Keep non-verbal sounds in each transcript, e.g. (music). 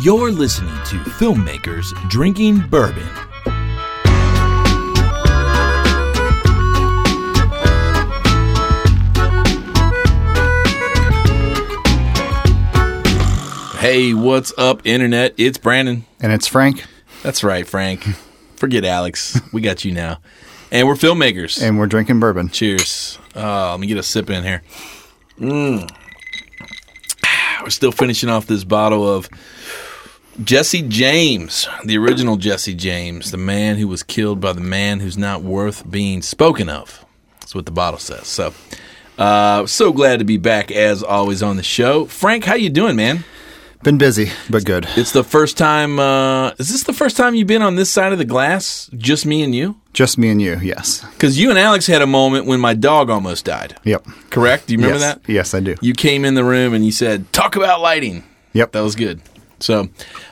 You're listening to Filmmakers Drinking Bourbon. Hey, what's up, Internet? It's Brandon. And it's Frank. That's right, Frank. Forget Alex. We got you now. And we're filmmakers. And we're drinking bourbon. Cheers. Oh, let me get a sip in here. Mm. (sighs) We're still finishing off this bottle of Jesse James, the original Jesse James, the man who was killed by the man who's not worth being spoken of. That's what the bottle says. So, uh, so glad to be back as always on the show. Frank, how you doing, man? Been busy, but good. It's the first time. Uh, is this the first time you've been on this side of the glass? Just me and you? Just me and you, yes. Because you and Alex had a moment when my dog almost died. Yep. Correct? Do you remember yes. that? Yes, I do. You came in the room and you said, "Talk about lighting." Yep. That was good. So,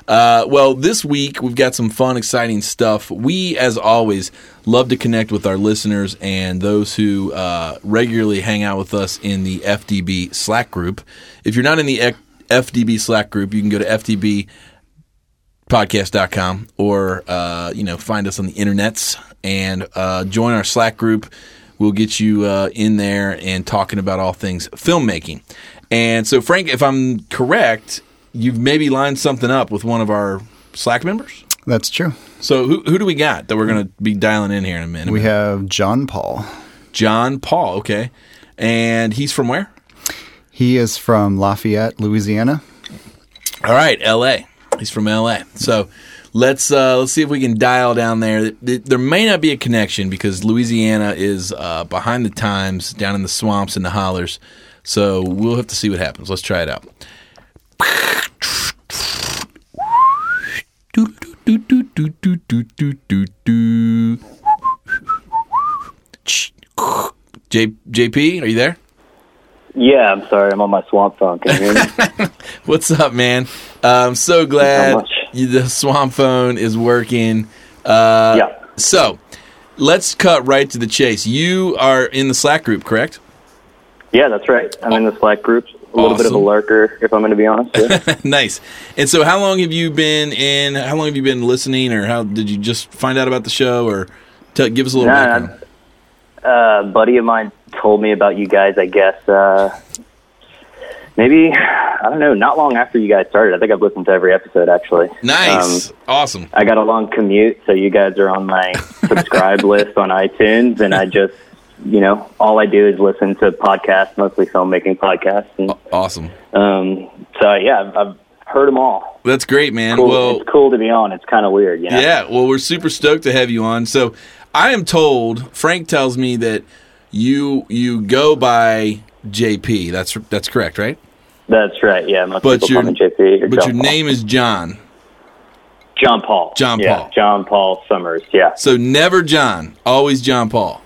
uh, well, this week we've got some fun, exciting stuff. We, as always, love to connect with our listeners and those who uh, regularly hang out with us in the FDB Slack group. If you're not in the FDB Slack group, you can go to FDBpodcast.com or, uh, you know, find us on the internets and uh, join our Slack group. We'll get you uh, in there and talking about all things filmmaking. And so, Frank, if I'm correct, you've maybe lined something up with one of our Slack members? That's true. So, who, who do we got that we're going to be dialing in here in a minute? We have John Paul. John Paul, okay. And he's from where? He is from Lafayette, Louisiana. All right, L.A. He's from L.A. So let's uh, let's see if we can dial down there. There may not be a connection because Louisiana is uh, behind the times, down in the swamps and the hollers. So we'll have to see what happens. Let's try it out. J, JP, are you there? Yeah, I'm sorry. I'm on my swamp phone. Can you hear me? (laughs) What's up, man? Uh, I'm so glad you, the swamp phone is working. Uh, yeah. So let's cut right to the chase. You are in the Slack group, correct? Yeah, that's right. I'm in the Slack group. A little awesome. bit of a lurker, if I'm going to be honest. Yeah. (laughs) nice. And so, how long have you been in? How long have you been listening, or how did you just find out about the show, or t- give us a little nah, background? Uh, a buddy of mine told me about you guys. I guess uh, maybe I don't know. Not long after you guys started, I think I've listened to every episode. Actually, nice, um, awesome. I got a long commute, so you guys are on my (laughs) subscribe list on iTunes, and I just you know, all I do is listen to podcasts, mostly filmmaking podcasts. And, awesome. Um, so yeah, I've, I've, heard them all. That's great, man. Cool. Well, it's cool to be on. It's kind of weird, you know? Yeah. Well, we're super stoked to have you on. So I am told Frank tells me that you you go by JP. That's that's correct, right? That's right. Yeah, most but people your, JP. but John your Paul. name is John. John Paul. John yeah, Paul. John Paul Summers. Yeah. So never John, always John Paul.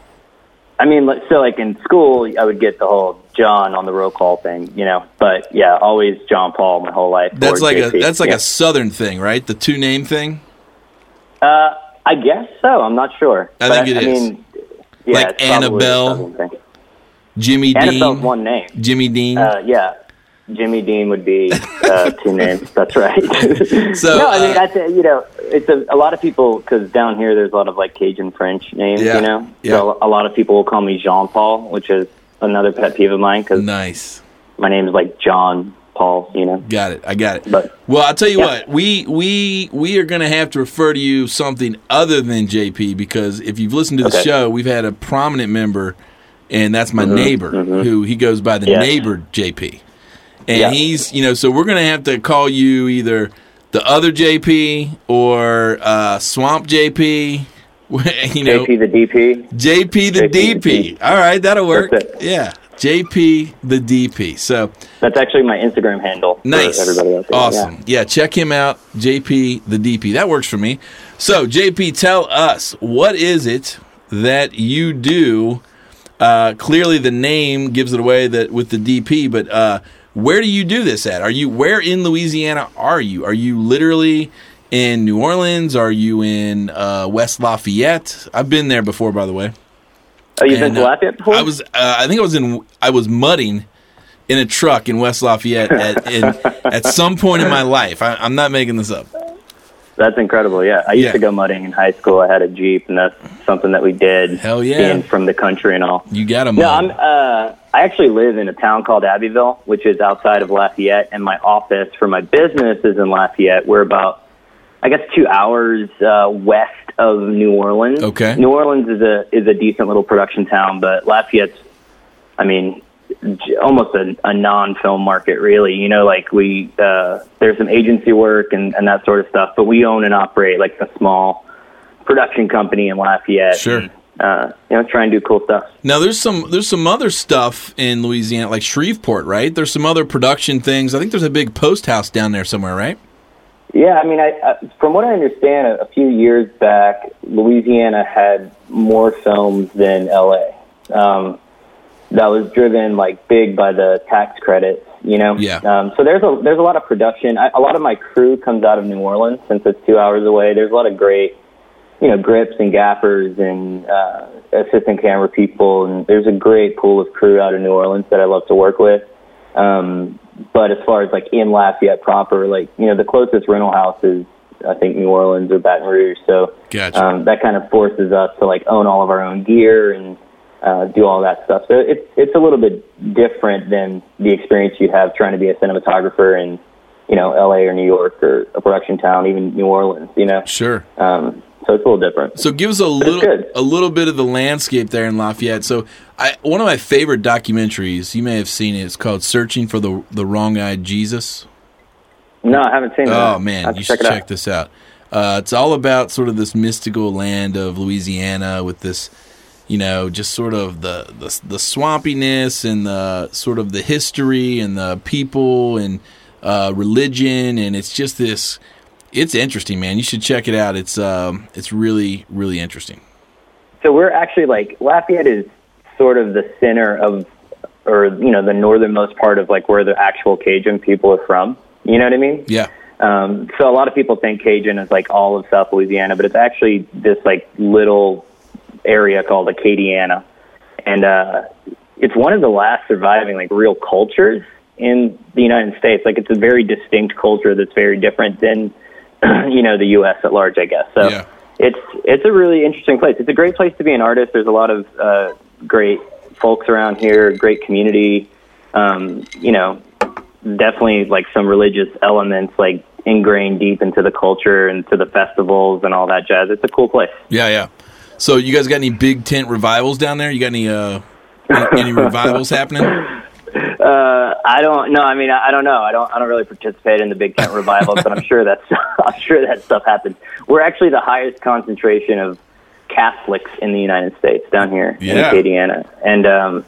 I mean, so like in school, I would get the whole John on the roll call thing, you know. But yeah, always John Paul my whole life. That's like JP. a that's like yeah. a Southern thing, right? The two name thing. Uh, I guess so. I'm not sure. I But think it I is. Mean, yeah, Like it's probably a Annabelle. Jimmy Annabelle's Dean. one name. Jimmy Dean. Uh, yeah. Jimmy Dean would be uh, (laughs) two names. That's right. So, no, I mean, uh, that's a, you know, it's a, a lot of people because down here there's a lot of like Cajun French names. Yeah, You know, yeah. so a lot of people will call me Jean Paul, which is another pet peeve of mine because nice. my name is like John Paul. You know, Got it. I got it. But- well, I'll tell you Yeah. what. We we we are going to have to refer to you something other than JP because if you've listened to the Okay. show, we've had a prominent member, and that's my neighbor who he goes by the Yes. neighbor JP, and Yeah. he's you know so we're going to have to call you either the other JP or uh, Swamp JP. (laughs) you know, JP the DP. JP the JP the DP. All right, that'll work. Yeah, JP the DP. So. That's actually my Instagram handle. for Nice. everybody there. Awesome. Yeah. Yeah. check him out, JP the DP. That works for me. So, JP, tell us what is it that you do? Uh, clearly, the name gives it away that with the DP, but uh, where do you do this at? Are you where in Louisiana are you? Are you literally in New Orleans? Are you in uh, West Lafayette? I've been there before, by the way. Oh, you've been to Lafayette before? I was, uh, I think I was in, I was mudding in a truck in West Lafayette at, in, (laughs) at some point in my life. I, I'm not making this up. That's incredible. Yeah, I used Yeah. to go mudding in high school. I had a jeep, and that's something that we did. Hell yeah. being from the country and all. You got to No, I'm. Uh, I actually live in a town called Abbeville, which is outside of Lafayette, and my office for my business is in Lafayette. We're about, I guess, two hours uh, west of New Orleans. Okay. New Orleans is a is a decent little production town, but Lafayette's, I mean, almost a, a non-film market, really. You know, like we uh, there's some agency work and, and that sort of stuff, but we own and operate like a small production company in Lafayette. Sure. Uh, you know, try and do cool stuff. Now there's some there's some other stuff in Louisiana like Shreveport, right? There's some other production things. I think there's a big post house down there somewhere, right? Yeah, I mean, I, I, from what I understand, a, a few years back, Louisiana had more films than LA. Um, that was driven like big by the tax credits, you know. Yeah. Um, so there's a there's a lot of production. I, a lot of my crew comes out of New Orleans since it's two hours away. There's a lot of great, you know, grips and gaffers and uh, assistant camera people, and there's a great pool of crew out of New Orleans that I love to work with. Um, but as far as like in Lafayette proper, like you know, the closest rental house is I think New Orleans or Baton Rouge. So Gotcha. um, that kind of forces us to like own all of our own gear and uh, do all that stuff. So it's it's a little bit different than the experience you'd have trying to be a cinematographer in you know L.A. or New York or a production town, even New Orleans. You know, Sure. um, so it's a little different. So give us a it's little a little bit of the landscape there in Lafayette. So I one of my favorite documentaries, you may have seen it, it's called Searching for the the Wrong Eyed Jesus. No, I haven't seen that. Oh I'll man, you should check check out. this out. Uh, it's all about sort of this mystical land of Louisiana with this, you know, just sort of the the, the swampiness and the sort of the history and the people and uh, religion, and it's just this. It's interesting, man. You should check it out. It's um, it's really really interesting. So we're actually like Lafayette is sort of the center of, or you know, the northernmost part of like where the actual Cajun people are from. You know what I mean? Yeah, Um, so a lot of people think Cajun is like all of South Louisiana, but it's actually this like little area called Acadiana, and uh, it's one of the last surviving like real cultures in the United States. Like it's a very distinct culture that's very different than (clears throat) you know the U.S. at large, I guess. So Yeah. it's it's a really interesting place. It's a great place to be an artist. There's a lot of uh, great folks around here, great community. Um, you know, definitely like some religious elements like ingrained deep into the culture and to the festivals and all that jazz. It's a cool place. yeah, yeah. So you guys got any big tent revivals down there? You got any uh, any, any (laughs) revivals happening? Uh, I don't know. I mean, I, I don't know. I don't. I don't really participate in the Big Tent revivals, but I'm sure that's. (laughs) I'm sure that stuff happens. We're actually the highest concentration of Catholics in the United States down here Yeah. in Acadiana, and um,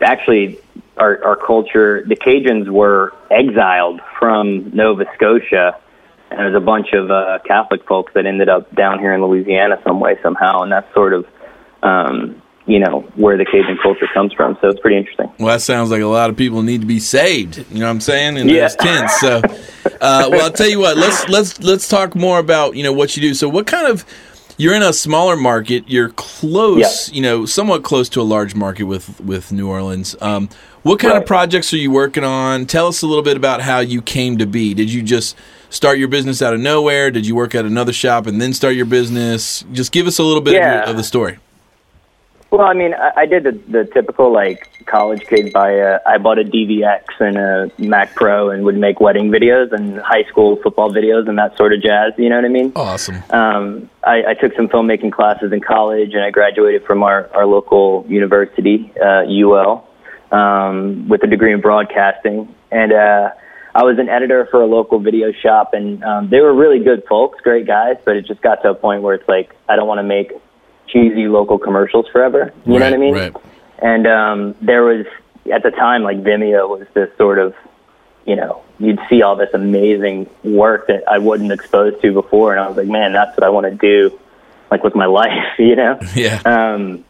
actually, our our culture. The Cajuns were exiled from Nova Scotia, and there's a bunch of uh, Catholic folks that ended up down here in Louisiana some way somehow, and that's sort of. Um, you know where the Cajun culture comes from, so it's pretty interesting. Well, that sounds like a lot of people need to be saved. You know what I'm saying? In Yeah. those tents. So, uh, well, I'll tell you what. Let's let's let's talk more about you know what you do. So, what kind of you're in a smaller market. You're close, Yeah. you know, somewhat close to a large market with with New Orleans. Um, what kind of projects are you working on? Tell us a little bit about how you came to be. Did you just start your business out of nowhere? Did you work at another shop and then start your business? Just give us a little bit of, your, of the story. Well, I mean, I, I did the, the typical like college kid buy a. I bought a DVX and a Mac Pro and would make wedding videos and high school football videos and that sort of jazz. You know what I mean? Awesome. Um, I, I took some filmmaking classes in college and I graduated from our, our local university, uh, UL, um, with a degree in broadcasting. And uh, I was an editor for a local video shop, and um, they were really good folks, great guys. But it just got to a point where it's like I don't want to make cheesy local commercials forever. You know what I mean? right. And um, there was at the time like Vimeo was this sort of you know, you'd see all this amazing work that I wasn't exposed to before, and I was like, man, that's what I want to do, like with my (laughs) life, you know. Yeah. Um,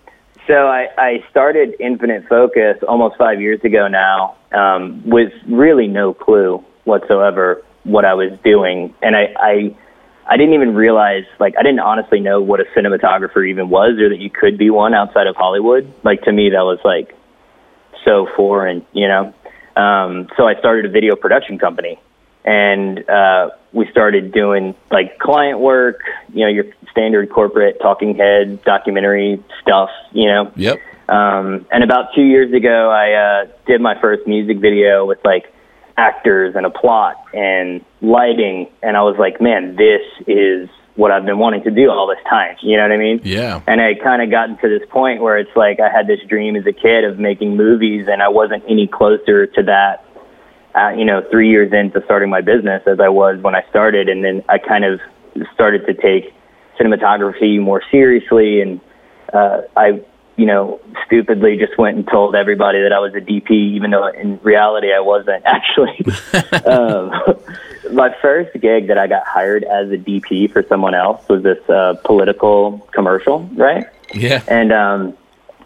so I, I started Infinite Focus almost five years ago now, um, with really no clue whatsoever what I was doing, and I, I I didn't even realize, like, I didn't honestly know what a cinematographer even was, or that you could be one outside of Hollywood. Like to me, that was like so foreign, you know. Um, so I started a video production company, and uh, we started doing like client work, you know, your standard corporate talking head documentary stuff, you know. Yep. Um, and about two years ago, I uh, did my first music video with like actors and a plot and lighting, and I was like, man, this is what I've been wanting to do all this time. You know what I mean? Yeah. And I kind of gotten to this point where it's like I had this dream as a kid of making movies, and I wasn't any closer to that. Uh, you know, three years into starting my business as I was when I started, and then I kind of started to take cinematography more seriously, and uh, I, you know, stupidly just went and told everybody that I was a DP, even though in reality I wasn't (laughs) actually. (laughs) um, my first gig that I got hired as a DP for someone else was this uh, political commercial, right? Yeah. And um,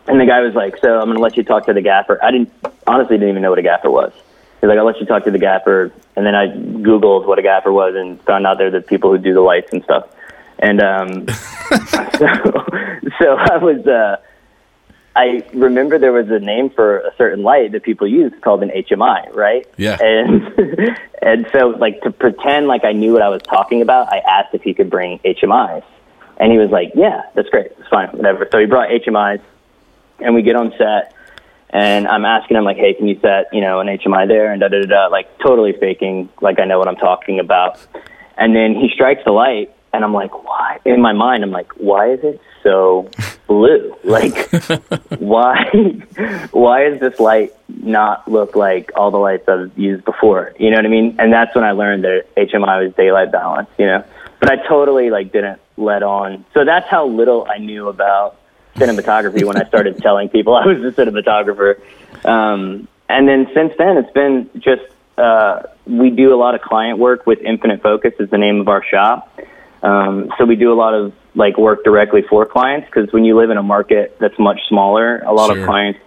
and the guy was like, "So I'm going to let you talk to the gaffer." I didn't honestly didn't even know what a gaffer was. He's like, "I'll let you talk to the gaffer," and then I googled what a gaffer was and found out they're the people who do the lights and stuff. And um, (laughs) so, so I was. Uh, I remember there was a name for a certain light that people use called an HMI, right? Yeah. And (laughs) and so like to pretend like I knew what I was talking about, I asked if he could bring HMIs. And he was like, "Yeah, that's great. It's fine, whatever." So he brought HMIs and we get on set and I'm asking him like, "Hey, can you set, you know, an HMI there?" and da da da, da like totally faking like I know what I'm talking about. And then he strikes the light and I'm like, "Why?" In my mind, I'm like, "Why is it so blue? (laughs) Like (laughs) why why is this light not look like all the lights I've used before? You know what I mean? And that's when I learned that HMI was daylight balance, you know. But I totally like didn't let on. So that's how little I knew about cinematography when I started (laughs) telling people I was a cinematographer. Um, and then since then, it's been just uh, we do a lot of client work with Infinite Focus is the name of our shop. Um, so we do a lot of like work directly for clients because when you live in a market that's much smaller, a lot Sure. of clients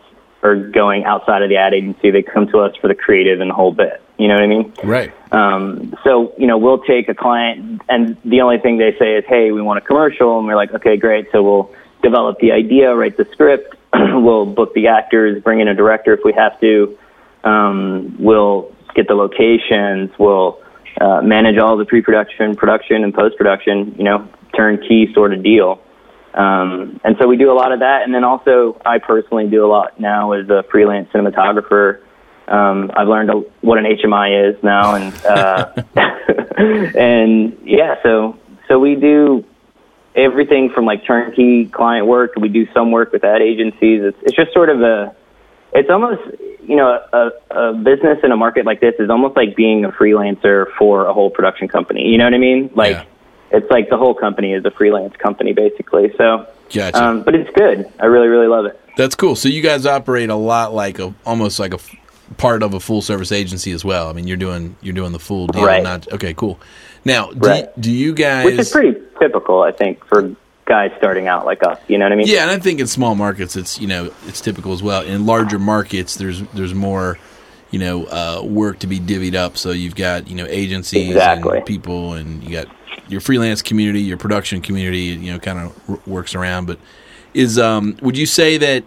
are going outside of the ad agency. They come to us for the creative and the whole bit. You know what I mean? Right. Um, so, you know, we'll take a client and the only thing they say is, hey, we want a commercial. And we're like, okay, great. So we'll develop the idea, write the script. (clears throat) we'll book the actors, bring in a director if we have to. Um, we'll get the locations. We'll uh, manage all the pre-production, production, and post-production, you know, turnkey sort of deal. Um, and so we do a lot of that. And then also, I personally do a lot now as a freelance cinematographer. Um, I've learned a, what an HMI is now, and uh, (laughs) and yeah, so so we do everything from like turnkey client work. We do some work with ad agencies. It's it's just sort of a it's almost you know a, a business in a market like this is almost like being a freelancer for a whole production company. You know what I mean? Like Yeah. It's like the whole company is a freelance company basically. So, Gotcha. um, but it's good. I really really love it. That's cool. So you guys operate a lot like a almost like a f- part of a full service agency as well. I mean, you're doing you're doing the full deal. Right. Not okay. Cool. Now, do, Right. do you guys? Which is pretty typical, I think, for guys starting out like us. You know what I mean? Yeah, and I think in small markets, it's you know it's typical as well. In larger markets, there's there's more you know uh, work to be divvied up. So you've got you know agencies Exactly. and people, and you got your freelance community, your production community. You know, kind of r- works around. But is um would you say that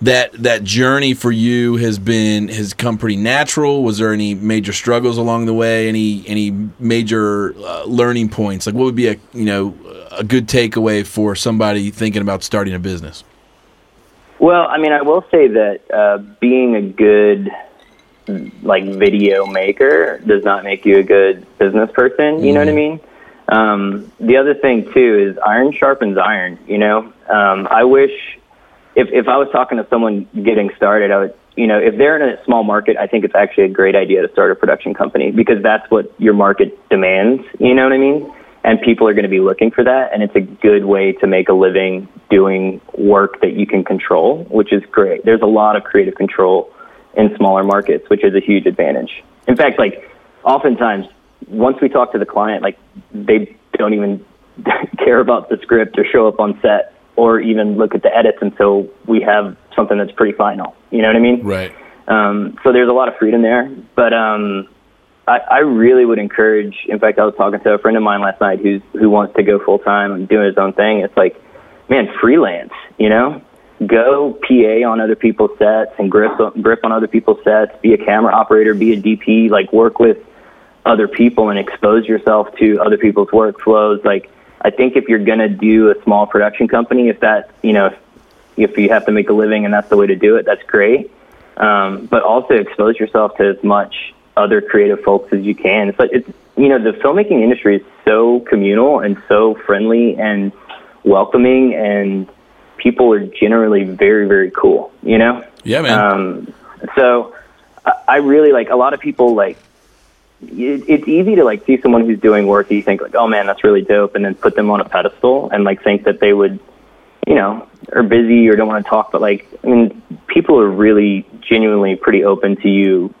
that that journey for you has been has come pretty natural? Was there any major struggles along the way? Any any major uh, learning points? Like what would be a you know a good takeaway for somebody thinking about starting a business? Well, I mean, I will say that uh, being a good like video maker does not make you a good business person. You know what I mean? Um, the other thing too is iron sharpens iron. You know, um, I wish if if I was talking to someone getting started, I would. You know, if they're in a small market, I think it's actually a great idea to start a production company because that's what your market demands. You know what I mean? And people are going to be looking for that, and it's a good way to make a living doing work that you can control, which is great. There's a lot of creative control in smaller markets, which is a huge advantage. In fact, like oftentimes, once we talk to the client, like they don't even (laughs) care about the script or show up on set or even look at the edits until we have something that's pretty final. You know what I mean? Right. Um, so there's a lot of freedom there, but um, I, I really would encourage. In fact, I was talking to a friend of mine last night who's who wants to go full time and doing his own thing. It's like, man, freelance. You know, go PA on other people's sets and grip grip on other people's sets. Be a camera operator. Be a DP. Like work with other people and expose yourself to other people's workflows. Like I think if you're gonna do a small production company, if that you know if, if you have to make a living and that's the way to do it, that's great. Um, but also expose yourself to as much other creative folks as you can. It's like it's you know the filmmaking industry is so communal and so friendly and welcoming and people are generally very very cool you know Yeah, man. um, so I- I really like a lot of people like it, it's easy to like see someone who's doing work and you think like oh man that's really dope and then put them on a pedestal and like think that they would you know are busy or don't want to talk but like I mean people are really genuinely pretty open to you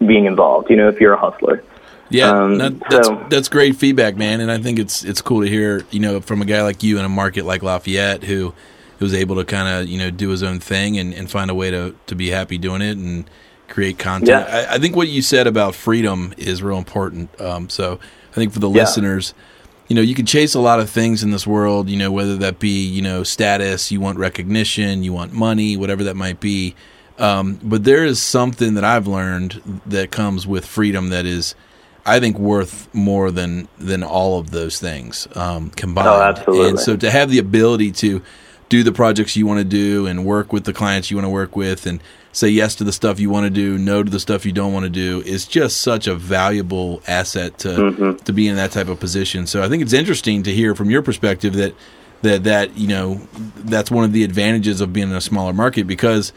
being involved you know if you're a hustler Yeah, Um, that, that's so- that's great feedback, man. And I think it's it's cool to hear, you know, from a guy like you in a market like Lafayette who was able to kind of you know do his own thing and, and find a way to to be happy doing it and create content. Yeah. I, I think what you said about freedom is real important. Um, so I think for the Yeah. listeners, you know, you can chase a lot of things in this world. You know, whether that be you know status, you want recognition, you want money, whatever that might be. Um, but there is something that I've learned that comes with freedom that is, I think, worth more than than all of those things um, combined. Oh, absolutely. And so to have the ability to do the projects you want to do and work with the clients you want to work with and say yes to the stuff you want to do, no to the stuff you don't want to do is just such a valuable asset to Mm-hmm. to be in that type of position. So I think it's interesting to hear from your perspective that that that you know that's one of the advantages of being in a smaller market because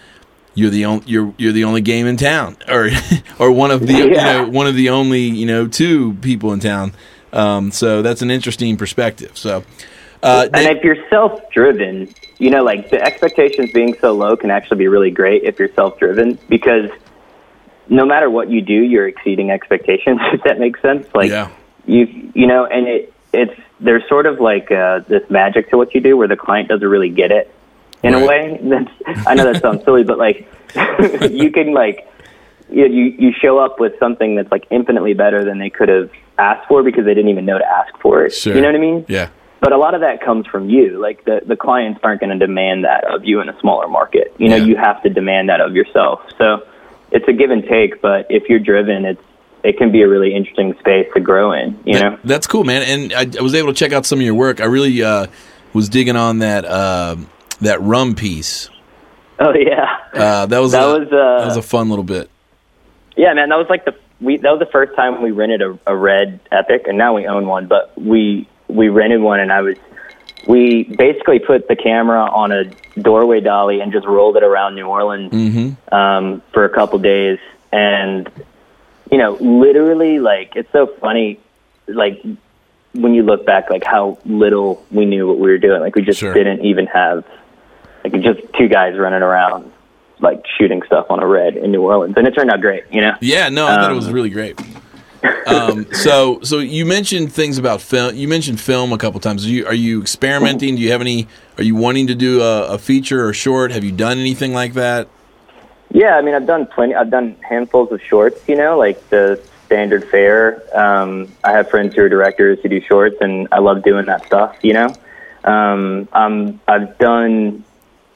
you're the only you're you're the only game in town or (laughs) or one of the you know one of the only you know two people in town. Um, so that's an interesting perspective. So. Uh, and if you're self-driven, you know, like the expectations being so low can actually be really great if you're self-driven because no matter what you do, you're exceeding expectations. (laughs) If that makes sense, like Yeah. you, you know, and it, it's there's sort of like uh, this magic to what you do where the client doesn't really get it in a way. (laughs) That's, I know that sounds silly, but like (laughs) you can like you, you you show up with something that's like infinitely better than they could have asked for because they didn't even know to ask for it. Sure. You know what I mean? Yeah. But a lot of that comes from you. Like the the clients aren't going to demand that of you in a smaller market. You know, Yeah. you have to demand that of yourself. So it's a give and take. But if you're driven, it's it can be a really interesting space to grow in. You know. That's cool, man. And I, I was able to check out some of your work. I really uh, was digging on that uh, that rum piece. Oh yeah. Uh, that was That a, was, uh, that was a fun little bit. Yeah, man, that was like the we that was the first time we rented a, a red Epic, and now we own one. But we we rented one, and I was we basically put the camera on a doorway dolly and just rolled it around New Orleans Mm-hmm. um, for a couple days, and you know, literally, like it's so funny, like when you look back, like how little we knew what we were doing. Like we just Sure. didn't even have like just two guys running around like shooting stuff on a red in New Orleans, and it turned out great. You know. Yeah, no, I thought it Um, was really great. Um, so, so you mentioned things about film. You mentioned film a couple times. Are you, are you experimenting? Do you have any? Are you wanting to do a, a feature or short? Have you done anything like that? Yeah, I mean, I've done plenty. I've done handfuls of shorts. You know, like the standard fare. Um, I have friends who are directors who do shorts, and I love doing that stuff. You know, um, um, I've done.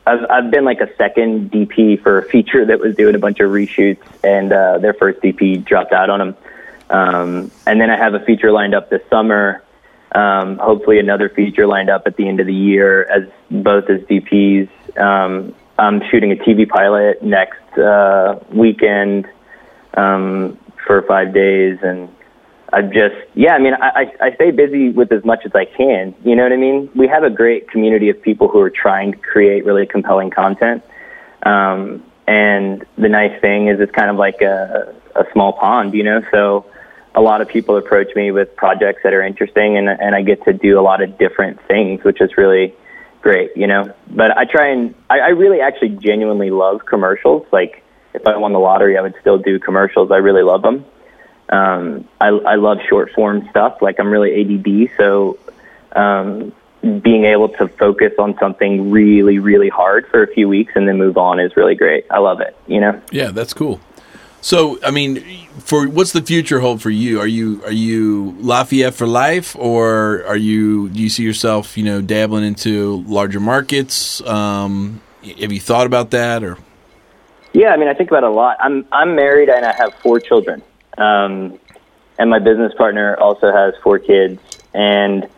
I've I've been like a second DP for a feature that was doing a bunch of reshoots, and uh, their first DP dropped out on them. Um, and then I have a feature lined up this summer. Um, hopefully, another feature lined up at the end of the year as both as DPs. Um, I'm shooting a TV pilot next uh, weekend um, for five days, and I've just yeah. I mean, I, I I stay busy with as much as I can. You know what I mean? We have a great community of people who are trying to create really compelling content. Um, and the nice thing is, it's kind of like a a small pond, you know. So a lot of people approach me with projects that are interesting, and and I get to do a lot of different things, which is really great, you know. But I try and I, I really actually genuinely love commercials. Like if I won the lottery, I would still do commercials. I really love them. Um, I I love short form stuff. Like I'm really ADD, so um, being able to focus on something really really hard for a few weeks and then move on is really great. I love it. You know. Yeah, that's cool. So, I mean, for what's the future hold for you? Are you are you Lafayette for life, or are you do you see yourself, you know, dabbling into larger markets? Um, have you thought about that or? Yeah, I mean, I think about it a lot. I'm I'm married and I have four children, um, and my business partner also has four kids, and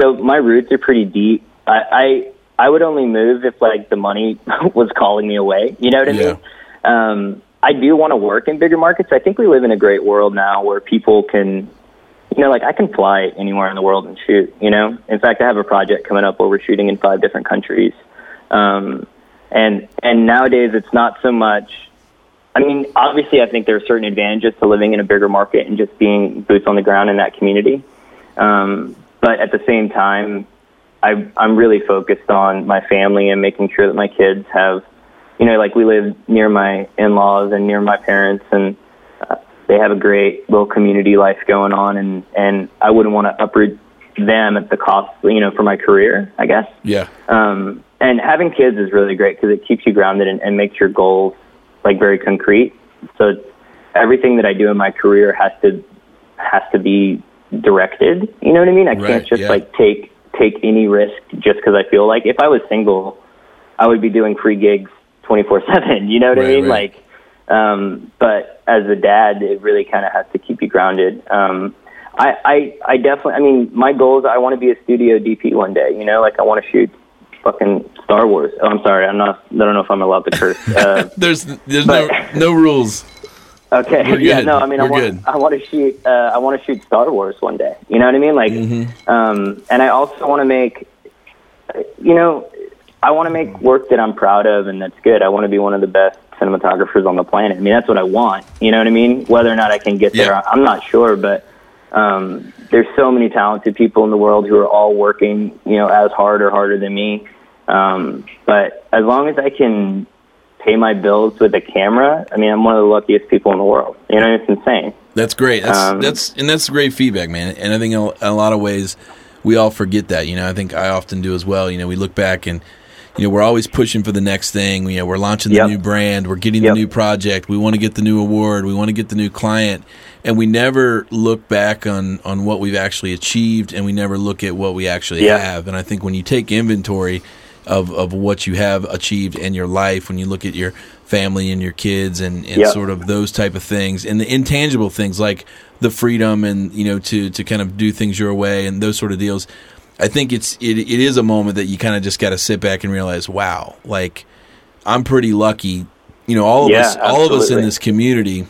so my roots are pretty deep. I I, I would only move if like the money (laughs) was calling me away. You know what I Yeah. mean? Um, I do want to work in bigger markets. I think we live in a great world now where people can, you know, like I can fly anywhere in the world and shoot. You know, in fact, I have a project coming up where we're shooting in five different countries. Um, and and nowadays it's not so much. I mean, obviously, I think there are certain advantages to living in a bigger market and just being boots on the ground in that community. Um, but at the same time, I, I'm really focused on my family and making sure that my kids have, you know, like we live near my in-laws and near my parents, and uh, they have a great little community life going on, and and I wouldn't want to uproot them at the cost, you know, for my career, I guess. Yeah. Um, and having kids is really great because it keeps you grounded and, and makes your goals like very concrete. So everything that I do in my career has to has to be directed. You know what I mean? I Right, can't just yeah. like take take any risk just because I feel like if I was single, I would be doing free gigs twenty four seven. You know what Right, I mean? right. Like, um, but as a dad, it really kind of has to keep you grounded. Um, I, I, I definitely. I mean, my goal is I want to be a studio DP one day. You know, like I want to shoot fucking Star Wars. Oh, I'm sorry. I'm not. I don't know if I'm allowed to curse. (laughs) Uh, There's there's But- no no rules. Okay. We're Yeah. good. No. I mean, I We're want. good. I want to shoot. Uh, I want to shoot Star Wars one day. You know what I mean? Like, Mm-hmm. um, and I also want to make. You know, I want to make work that I'm proud of and that's good. I want to be one of the best cinematographers on the planet. I mean, that's what I want. You know what I mean? Whether or not I can get there, Yeah. I'm not sure. But um, there's so many talented people in the world who are all working, you know, as hard or harder than me. Um, but as long as I can pay my bills with a camera, I mean, I'm one of the luckiest people in the world. You know, it's insane. That's great. That's Um, that's and that's great feedback, man. And I think in a, in a lot of ways we all forget that. You know, I think I often do as well. You know, we look back and you know we're always pushing for the next thing. You know, we're launching the Yep. new brand, we're getting Yep. the new project, we want to get the new award, we want to get the new client, and we never look back on on what we've actually achieved, and we never look at what we actually Yeah. have. And I think when you take inventory of of what you have achieved in your life, when you look at your family and your kids and, and Yep. sort of those type of things and the intangible things like the freedom and you know to to kind of do things your way and those sort of deals i think it's it, it is a moment that you kind of just got to sit back and realize wow like i'm pretty lucky you know all of Yeah, us all of us in this community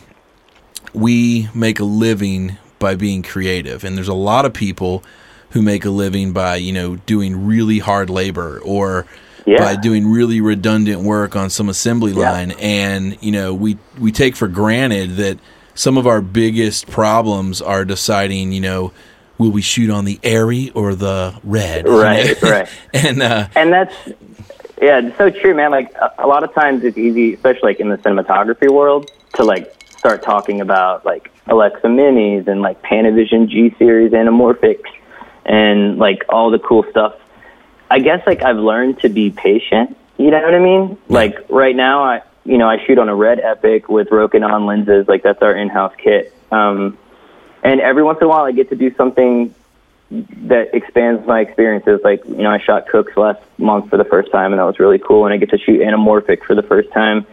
we make a living by being creative and there's a lot of people who make a living by you know doing really hard labor or Yeah. by doing really redundant work on some assembly Yeah. line and you know we we take for granted that some of our biggest problems are deciding you know will we shoot on the ARRI or the red Right, (laughs) right. and uh and that's yeah, it's so true, man. Like a, a lot of times, it's easy, especially like in the cinematography world, to like start talking about like Alexa Minis and like Panavision G series anamorphics and like all the cool stuff. I guess like I've learned to be patient. You know what I mean? Like right now, I you know I shoot on a red Epic with Rokinon lenses. Like that's our in-house kit. Um, and every once in a while, I get to do something that expands my experiences. Like, you know, I shot Cookes last month for the first time, and that was really cool. And I get to shoot Anamorphic for the first time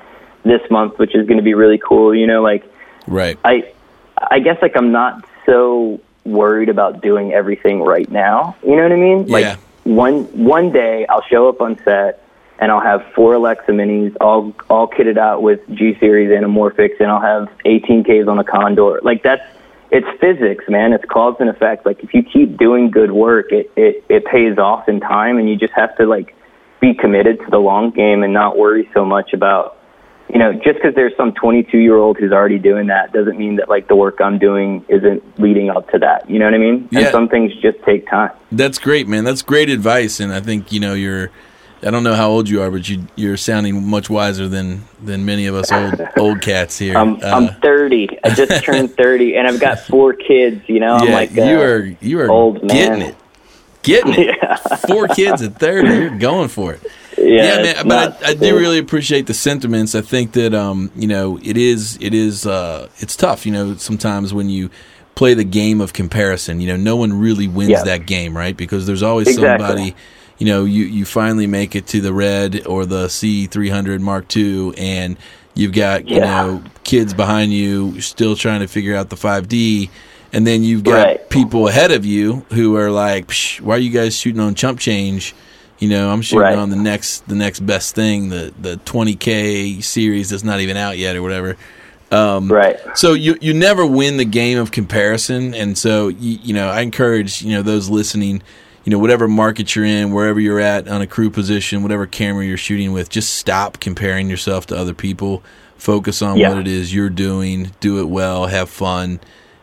this month, which is going to be really cool. You know, like right I, I guess like I'm not so worried about doing everything right now. You know what I mean? Yeah. Like one one day I'll show up on set and I'll have four Alexa Minis all all kitted out with G series anamorphics, and I'll have 18Ks on a Condor. Like that's it's physics, man. It's cause and effect. Like if you keep doing good work, it it it pays off in time, and you just have to like be committed to the long game and not worry so much about you know, just because there's some 22 year old who's already doing that doesn't mean that like the work I'm doing isn't leading up to that. You know what I mean? Yeah. And some things just take time. That's great, man. That's great advice, and I think you know you're. I don't know how old you are, but you you're sounding much wiser than than many of us old old cats here. I'm Uh, I'm 30. I just (laughs) turned 30, and I've got four kids. You know, I'm like uh, you are you are old getting man. it, getting it. (laughs) Yeah. Four kids at thirty, you're going for it. Yeah, Yeah, man. But I, I do really appreciate the sentiments. I think that um, you know, it is it is uh, it's tough. You know, sometimes when you play the game of comparison, you know, no one really wins Yeah. that game, right? Because there's always Exactly. somebody, you know you you finally make it to the red or the C300 Mark II and you've got you know kids behind you still trying to figure out the 5D and then you've got Right. people ahead of you who are like Psh, why are you guys shooting on chump change you know I'm shooting Right. on the next the next best thing the the 20k series that's not even out yet or whatever um, Right. so you you never win the game of comparison, and so you, you know I encourage you know those listening, you know whatever market you're in, wherever you're at on a crew position, whatever camera you're shooting with, just stop comparing yourself to other people. Focus on Yeah. what it is you're doing. Do it well. Have fun.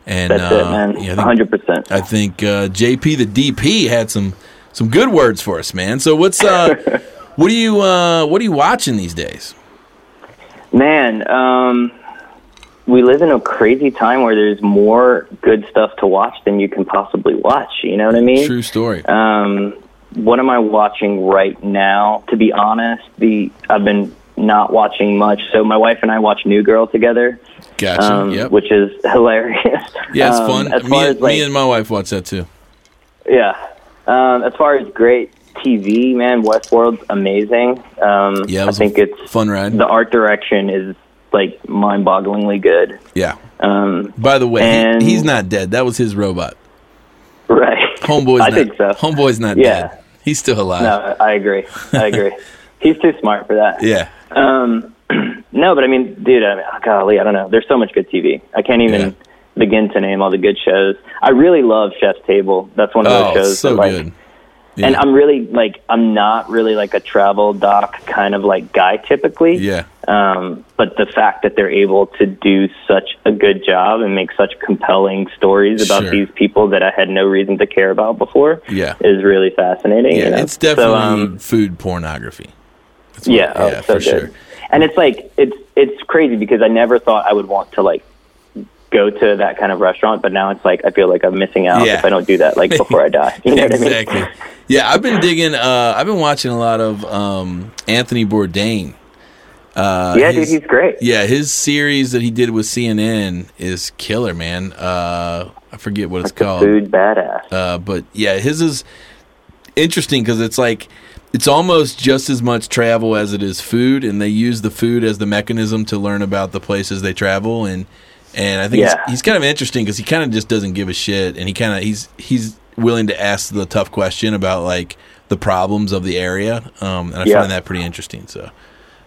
And That's uh, it, man. you I think, hundred percent. I think uh, JP the DP had some some good words for us, man. So what's uh, (laughs) what are you uh, what are you watching these days? Man, um, we live in a crazy time where there's more good stuff to watch than you can possibly watch. You know what I mean? True story. Um, what am I watching right now? To be honest, the I've been not watching much. So my wife and I watch New Girl together, Gotcha. um, yep. which is (laughs) hilarious. Yeah, it's Um, fun. As Me, far and- as like, me and my wife watch that too. yeah, um, as far as great TV, man, Westworld's amazing. Um, Yeah, I think it's Fun ride. the art direction is like mind-bogglingly good. Yeah. Um, By the way, And- he, he's not dead. That was his robot. right. Homeboy's (laughs) I not. think so. Homeboy's not Yeah. dead. He's still alive. No, I agree. I agree. (laughs) He's too smart for that. Yeah. Um, (clears throat) no, but I mean, dude, I mean, oh, golly, I don't know. There's so much good TV. I can't even Yeah. begin to name all the good shows. I really love Chef's Table. That's one of Oh, those shows. so that, like, good. And I'm really like, I'm not really like a travel doc kind of like guy typically. Yeah. Um, but the fact that they're able to do such a good job and make such compelling stories about Sure. these people that I had no reason to care about before Yeah. is really fascinating. Yeah. you know? It's definitely So, um, food pornography. That's what- yeah, oh, yeah, for sure. And it's like it's it's crazy because I never thought I would want to like go to that kind of restaurant, but now it's like I feel like I'm missing out Yeah. if I don't do that like before I die. (laughs) You know exactly. what I mean? Yeah, I've been digging. Uh, I've been watching a lot of um, Anthony Bourdain. Uh, Yeah, his- dude, he's great. Yeah, his series that he did with CNN is killer, man. Uh, I forget what it's called. Food badass. Uh, but yeah, his is interesting because it's like it's almost just as much travel as it is food, and they use the food as the mechanism to learn about the places they travel, and and I think Yeah. he's, he's kind of interesting because he kind of just doesn't give a shit, and he kind of he's he's willing to ask the tough question about like the problems of the area, um, and I Yeah. find that pretty interesting. So.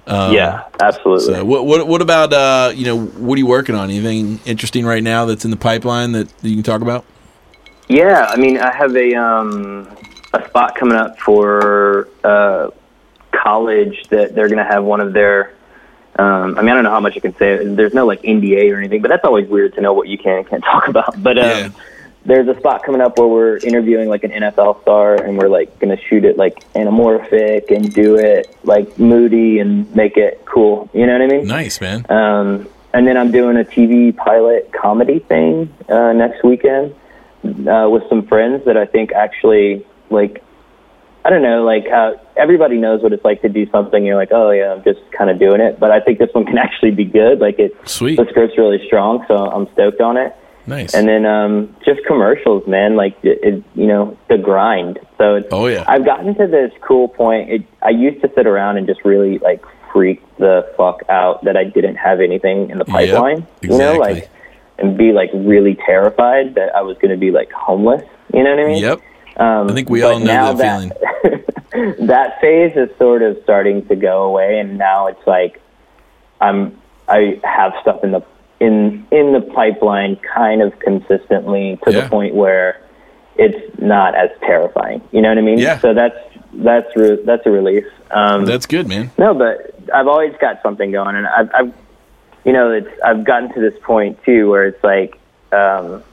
Um, yeah, absolutely. So what what what about uh you know what are you working on? Anything interesting right now that's in the pipeline that you can talk about? Yeah, I mean, I have a um, a spot coming up for uh, college that they're going to have one of their. Um, I mean, I don't know how much you can say. There's no like NDA or anything, but that's always weird to know what you can and can't talk about. But um, Yeah. There's a spot coming up where we're interviewing like an NFL star, and we're like going to shoot it like anamorphic and do it like moody and make it cool. You know what I mean? Nice man. Um, and then I'm doing a TV pilot comedy thing uh, next weekend uh, with some friends that I think actually like. I don't know, like how everybody knows what it's like to do something. You're like, oh yeah, I'm just kind of doing it. But I think this one can (laughs) actually be good. Like it, Sweet. the script's really strong, so I'm stoked on it. Nice. And then um, just commercials, man. Like it, it, you know, the grind. So it's, Oh, yeah. I've gotten to this cool point. It, I used to sit around and just really like freak the fuck out that I didn't have anything in the Yep, pipeline. You know, like and be like really terrified that I was going to be like homeless. You know what I mean? Yep. Um, I think we all know now that feeling. (laughs) that phase is sort of starting to go away, and now it's like I'm I have stuff in the in in the pipeline kind of consistently to Yeah. the point where it's not as terrifying. You know what I mean? Yeah. So that's that's re- that's a relief. Um, That's good, man. no, but I've always got something going, and I've, I've you know, it's I've gotten to this point too where it's like, um,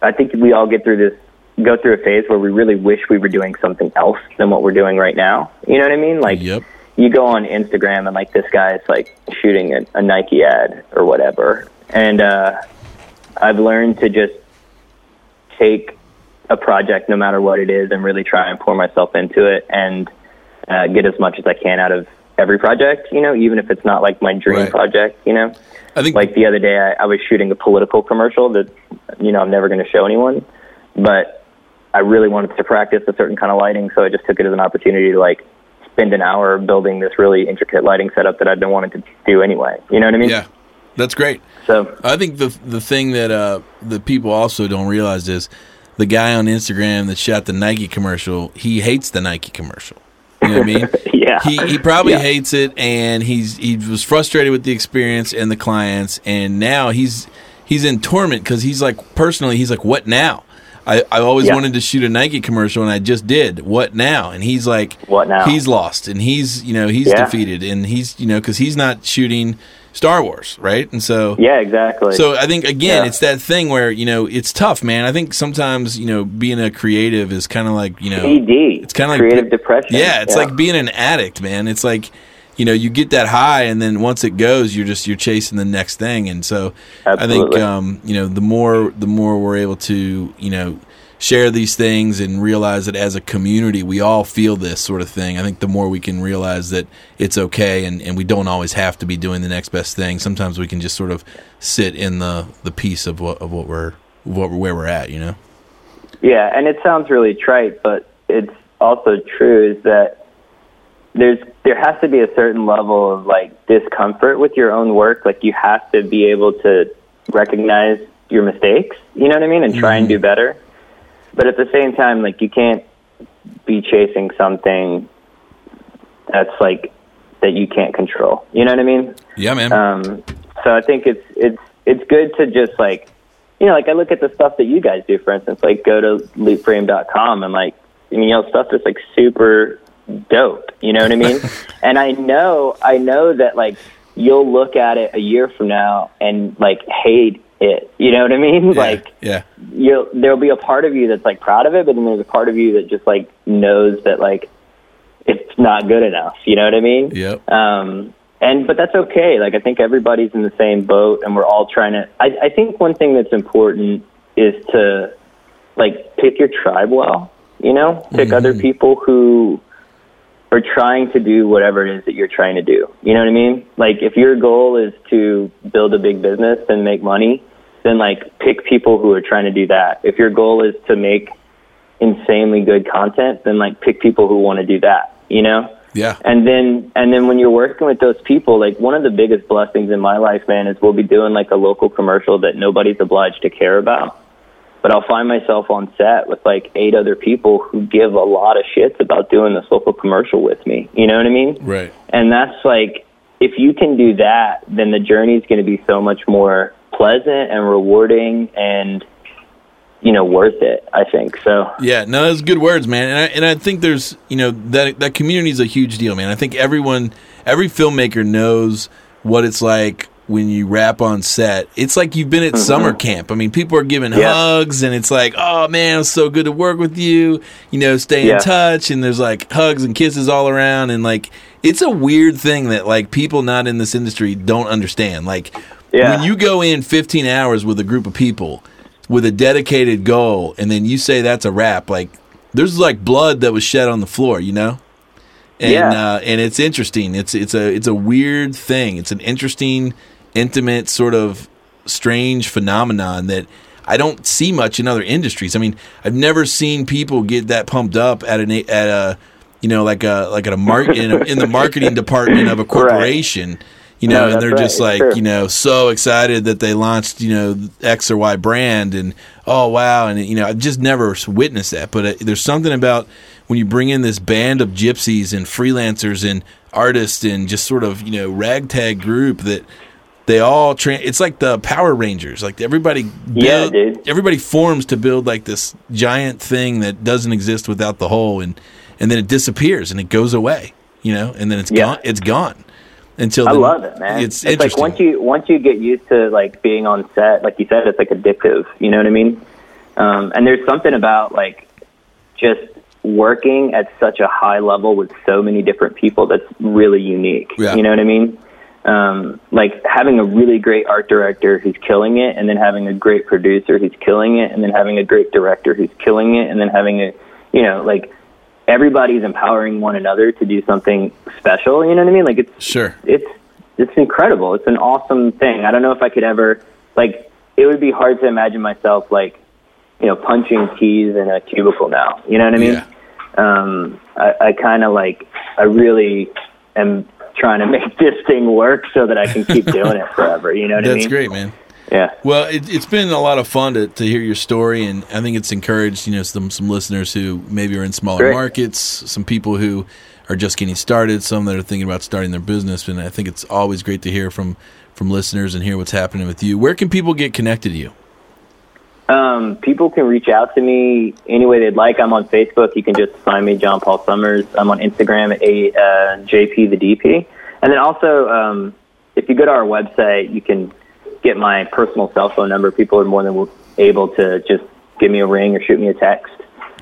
I think we all get through this, go through a phase where we really wish we were doing something else than what we're doing right now. You know what I mean? Like, Yep. You go on Instagram and like this guy's like shooting a, a Nike ad or whatever, and uh, I've learned to just take a project, no matter what it is, and really try and pour myself into it and uh, get as much as I can out of every project. You know, even if it's not like my dream Right. project. You know, I think like the other day I, I was shooting a political commercial that you know I'm never going to show anyone, but. I really wanted to practice a certain kind of lighting, so I just took it as an opportunity to like spend an hour building this really intricate lighting setup that I've been wanting to do anyway. You know what I mean? Yeah, that's great. So I think the the thing that uh, the people also don't realize is the guy on Instagram that shot the Nike commercial. He hates the Nike commercial. You know what I mean? (laughs) yeah, He he probably Yeah. hates it, and he's he was frustrated with the experience and the clients, and now he's he's in torment because he's like personally he's like, what now? I, I always Yeah. wanted to shoot a Nike commercial and I just did. What now? And he's like, What now? He's lost and he's you know he's Yeah. defeated and he's you know because he's not shooting Star Wars, right? And so yeah, exactly. so I think again, Yeah. it's that thing where you know it's tough, man. I think sometimes you know being a creative is kind of like you know. It's kind of like creative depression. Yeah, it's like being an addict, man. It's like you know you get that high, and then once it goes, you're just you're chasing the next thing. And so I think um, you know the more the more we're able to you know share these things and realize that as a community we all feel this sort of thing. I think the more we can realize that it's okay and, and we don't always have to be doing the next best thing. Sometimes we can just sort of sit in the, the peace of what of what we're what where we're at, you know. Yeah, and it sounds really trite, but it's also true is that there's there has to be a certain level of like discomfort with your own work. Like you have to be able to recognize your mistakes, you know what I mean, and try and do better. But at the same time, like you can't be chasing something that's like that you can't control. You know what I mean? Yeah, man. Um, so I think it's it's it's good to just like you know, like I look at the stuff that you guys do, for instance, like go to leapframe.com and like I mean, you know, stuff that's like super dope. You know what I mean? (laughs) and I know I know that like you'll look at it a year from now and like hate it. You know what I mean? yeah, Like yeah. you'll there'll be a part of you that's like proud of it, but then there's a part of you that just like knows that like it's not good enough. You know what I mean? Yep. Um, and but that's okay. Like I think everybody's in the same boat, and we're all trying to. I, I think one thing that's important is to like pick your tribe well. You know, pick other people who are trying to do whatever it is that you're trying to do. You know what I mean? Like if your goal is to build a big business and make money, then like pick people who are trying to do that. If your goal is to make insanely good content, then like pick people who want to do that. You know? Yeah. And then and then when you're working with those people, like one of the biggest blessings in my life, man, is we'll be doing like a local commercial that nobody's obliged to care about. But I'll find myself on set with like eight other people who give a lot of shits about doing this local commercial with me. You know what I mean? Right. And that's like if you can do that, then the journey is going to be so much more pleasant and rewarding and you know worth it, I think. So Yeah, no, those good words, man. And I, and I think there's, you know, that that community is a huge deal, man. I think everyone, every filmmaker knows what it's like when you rap on set. It's like you've been at summer camp. I mean, people are giving Mm-hmm. Yeah. hugs, and it's like, oh man, it's so good to work with you. You know, stay in touch, and there's like hugs and kisses all around, and like it's a weird thing that like people not in this industry don't understand. Like Yeah. when you go in 15 hours with a group of people with a dedicated goal and then you say that's a wrap like there's like blood that was shed on the floor you know and Yeah. uh, and it's interesting it's it's a it's a weird thing it's an interesting intimate sort of strange phenomenon that I don't see much in other industries. I mean, I've never seen people get that pumped up at an at a you know like a like at a market in, in the (laughs) marketing department of a corporation. You know, No, and they're right. just like, true. you know, so excited that they launched, you know, X or Y brand and oh wow, and you know, I've just never witnessed that. But uh, there's something about when you bring in this band of gypsies and freelancers and artists and just sort of you know ragtag group that they all tra- it's like the Power Rangers. Like everybody, Yeah, dude. everybody forms to build like this giant thing that doesn't exist without the whole, and and then it disappears and it goes away, you know, and then it's Yeah. gone. It's gone until I the- love it, man. It's, like interesting. once you once you get used to like being on set, like you said, it's like addictive. You know what I mean? Um, and there's something about like just working at such a high level with so many different people that's really unique. Yeah. You know what I mean? Um, like having a really great art director who's killing it, and then having a great producer who's killing it, and then having a great director who's killing it, and then having a, you know, like everybody's empowering one another to do something special. You know what I mean? Like it's sure. it's it's incredible. It's an awesome thing. I don't know if I could ever like it would be hard to imagine myself like you know punching keys in a cubicle now. You know what I mean? Yeah. Um, I, I kind of like I really am trying to make this thing work so that I can keep (laughs) doing it forever. You know what I mean? That's great, man. Yeah. Well, it, it's been a lot of fun to, to hear your story, and I think it's encouraged you know some some listeners who maybe are in smaller Great. markets, some people who are just getting started, some that are thinking about starting their business, and I think it's always great to hear from from listeners and hear what's happening with you. Where can people get connected to you? Um, people can reach out to me any way they'd like. I'm on Facebook. You can just find me, John Paul Summers. I'm on Instagram at a, uh, JP the DP. And then also, um, if you go to our website, you can get my personal cell phone number. People are more than able to just give me a ring or shoot me a text.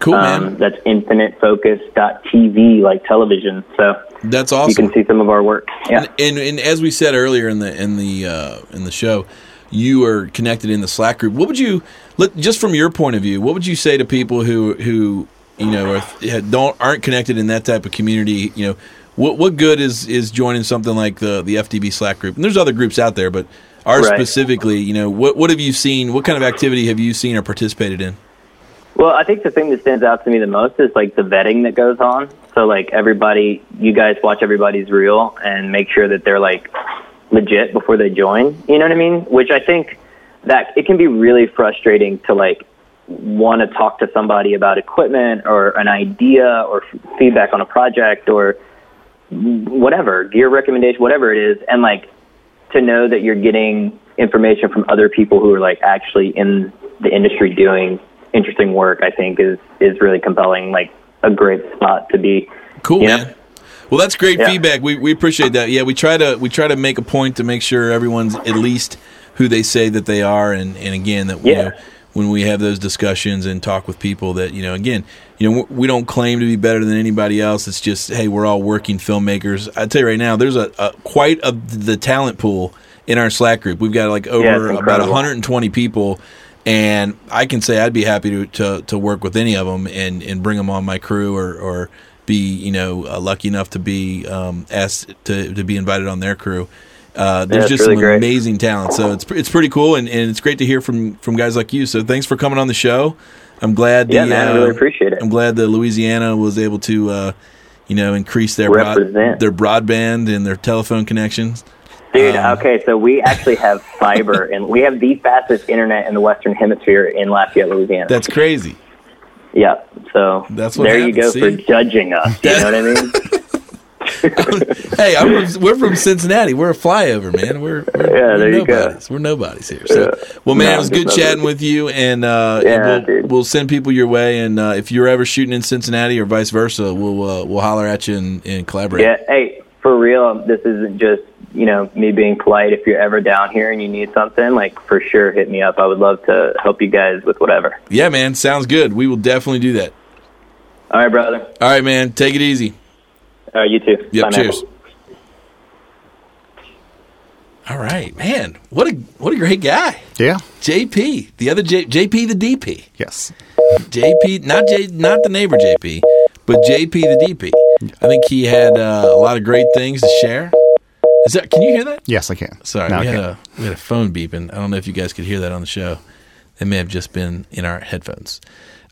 Cool, Um, man. that's infinitefocus.tv, like television. So That's awesome. you can see some of our work. Yeah. And, and as we said earlier in the in the uh, in the show, you are connected in the Slack group. What would you let just from your point of view? What would you say to people who who you know are, don't aren't connected in that type of community? You know, what what good is is joining something like the the FTB Slack group? And there's other groups out there, but ours Right. specifically, you know, what what have you seen? What kind of activity have you seen or participated in? Well, I think the thing that stands out to me the most is like the vetting that goes on. So like everybody, you guys watch everybody's reel and make sure that they're like legit before they join. You know what I mean? Which I think that it can be really frustrating to like want to talk to somebody about equipment or an idea or f- feedback on a project or whatever gear recommendation, whatever it is, and like to know that you're getting information from other people who are like actually in the industry doing interesting work, I think is is really compelling. Like a great spot to be. Cool, Yeah. man. Well, that's great Yeah. feedback. We we appreciate that. Yeah, we try to we try to make a point to make sure everyone's at least who they say that they are, and and again that you know, when we have those discussions and talk with people that you know again you know we don't claim to be better than anybody else. It's just hey, we're all working filmmakers. I tell you right now, there's a, a quite a the talent pool in our Slack group. We've got like over it's about 120 people. And I can say I'd be happy to, to, to work with any of them and, and bring them on my crew or, or be you know uh, lucky enough to be um, asked to, to be invited on their crew. Uh, there's it's just really some great. amazing talent, so it's it's pretty cool, and, and it's great to hear from from guys like you. So thanks for coming on the show. I'm glad. Yeah, the, man, I uh, really appreciate it. I'm glad that Louisiana was able to uh, you know increase their broad, their broadband and their telephone connections. Dude, Um, okay, so we actually have fiber, (laughs) and we have the fastest internet in the Western Hemisphere in Lafayette, Louisiana. That's crazy. Yeah, so That's what there you go happens, for judging us. You know what I mean? (laughs) hey, I'm from, we're from Cincinnati. We're a flyover, man. We're, we're, Yeah, we're there you go. nobodies. We're nobodies here. So, Yeah. well, man, No, it was good chatting with you, and uh, Yeah, and we'll, we'll send people your way. And uh, if you're ever shooting in Cincinnati or vice versa, we'll uh, we'll holler at you and, and collaborate. Yeah, hey, for real, this isn't just you know me being polite. If you're ever down here and you need something, like for sure, hit me up. I would love to help you guys with whatever. Yeah, man, sounds good. We will definitely do that. All right, brother. All right, man, take it easy. All right, you too. Yep, Bye now. cheers. All right, man. What a what a great guy, Yeah. JP. The other J, JP, the DP. Yes. JP, not J, not the neighbor JP, but JP the DP. I think he had uh, a lot of great things to share. Is that? Can you hear that? Yes, I can. Sorry, Now we I had a we had a phone beeping. I don't know if you guys could hear that on the show. It may have just been in our headphones.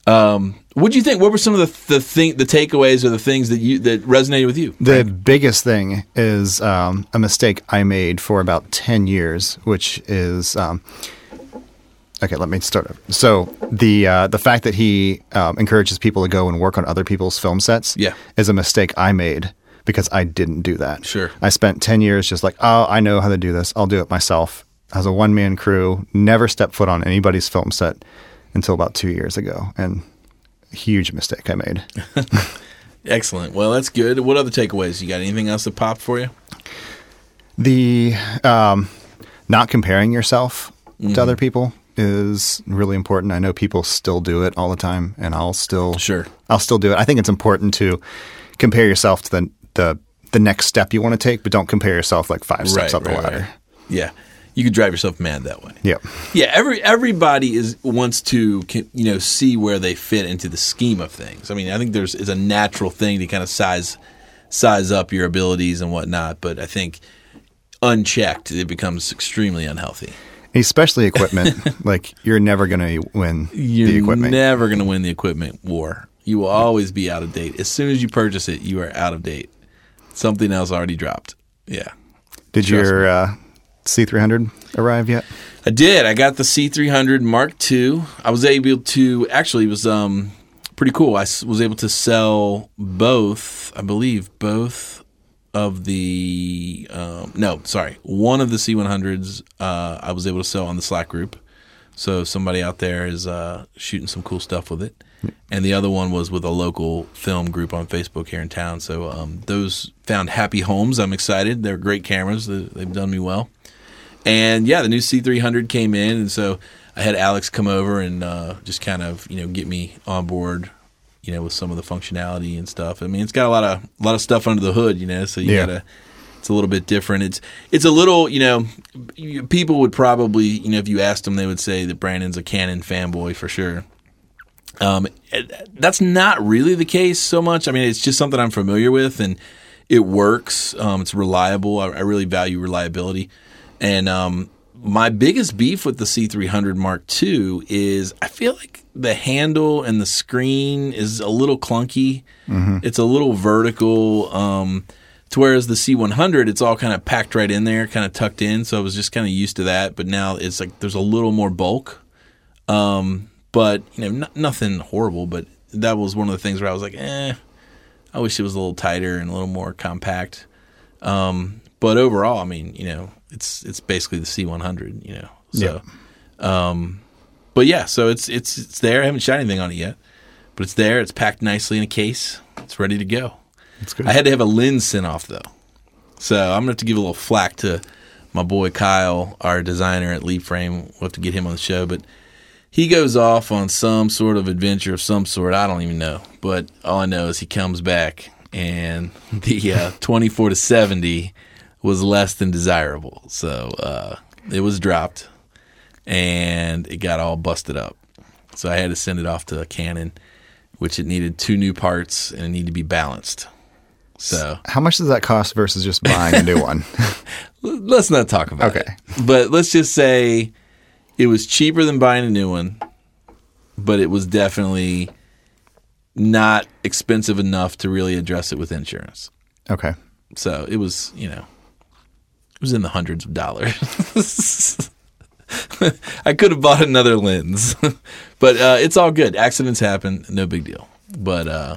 Um, what do you think? What were some of the the thing, the takeaways or the things that you that resonated with you? The biggest thing is um, a mistake I made for about 10 years, which is. Um, okay, let me start. over. So the uh, the fact that he um, encourages people to go and work on other people's film sets Yeah. is a mistake I made because I didn't do that. Sure. I spent 10 years just like, oh, I know how to do this. I'll do it myself. As a one man crew, never stepped foot on anybody's film set until about two years ago. And huge mistake I made. (laughs) Excellent. Well, that's good. What other takeaways? You got anything else that popped for you? The um, not comparing yourself Mm-hmm. to other people is really important. I know people still do it all the time, and I'll still Sure. I'll still do it. I think it's important to compare yourself to the the, the next step you want to take, but don't compare yourself like five steps up the ladder. Yeah, you could drive yourself mad that way. Yep. Yeah, every everybody is wants to can- you know see where they fit into the scheme of things. I mean, I think there's is a natural thing to kind of size size up your abilities and whatnot, but I think unchecked it becomes extremely unhealthy. especially equipment. (laughs) like you're never going to win You're the equipment. never going to win the equipment war. You will always be out of date. As soon as you purchase it, you are out of date. Something else already dropped. Yeah. Did trust your uh, C300 arrive yet? I did. I got the C300 Mark II. I was able to actually it was um pretty cool. I was able to sell both, I believe, both of the um, no, sorry, one of the C100s. Uh, I was able to sell on the Slack group. So somebody out there is uh, shooting some cool stuff with it, and the other one was with a local film group on Facebook here in town. So um, those found happy homes. I'm excited. They're great cameras. They- They've done me well. And yeah, the new C300 came in, and so I had Alex come over and uh, just kind of you know get me on board, you know, with some of the functionality and stuff. I mean, it's got a lot of a lot of stuff under the hood, you know, so you Yeah. gotta. It's a little bit different. It's it's a little you know, people would probably you know if you asked them, they would say that Brandon's a Canon fanboy for sure. Um, that's not really the case so much. I mean, it's just something I'm familiar with, and it works. Um, it's reliable. I, I really value reliability. And um, my biggest beef with the C300 Mark II is I feel like the handle and the screen is a little clunky. It's a little vertical. Um, to whereas the C100, it's all kind of packed right in there, kind of tucked in. So I was just kind of used to that. But now it's like there's a little more bulk. Um, but you know, n- nothing horrible. But that was one of the things where I was like, eh, I wish it was a little tighter and a little more compact. Um, but overall, I mean, you know, it's it's basically the C100. You know, so. Um, but yeah, so it's it's it's there. I haven't shot anything on it yet, but it's there. It's packed nicely in a case. It's ready to go. That's good. I had to have a lens sent off though, so I'm gonna have to give a little flack to my boy Kyle, our designer at Leap Frame. We'll have to get him on the show, but he goes off on some sort of adventure of some sort. I don't even know, but all I know is he comes back and (laughs) the uh, 24 to 70 was less than desirable, so uh, it was dropped and it got all busted up. So I had to send it off to Canon, which it needed two new parts and it needed to be balanced. So How much does that cost versus just buying a new (laughs) one? let's not talk about it. Okay. it. But let's just say it was cheaper than buying a new one, but it was definitely not expensive enough to really address it with insurance. okay. So it was, you know, it was in the hundreds of dollars. (laughs) I could have bought another lens, (laughs) but uh, it's all good. Accidents happen, no big deal. But uh,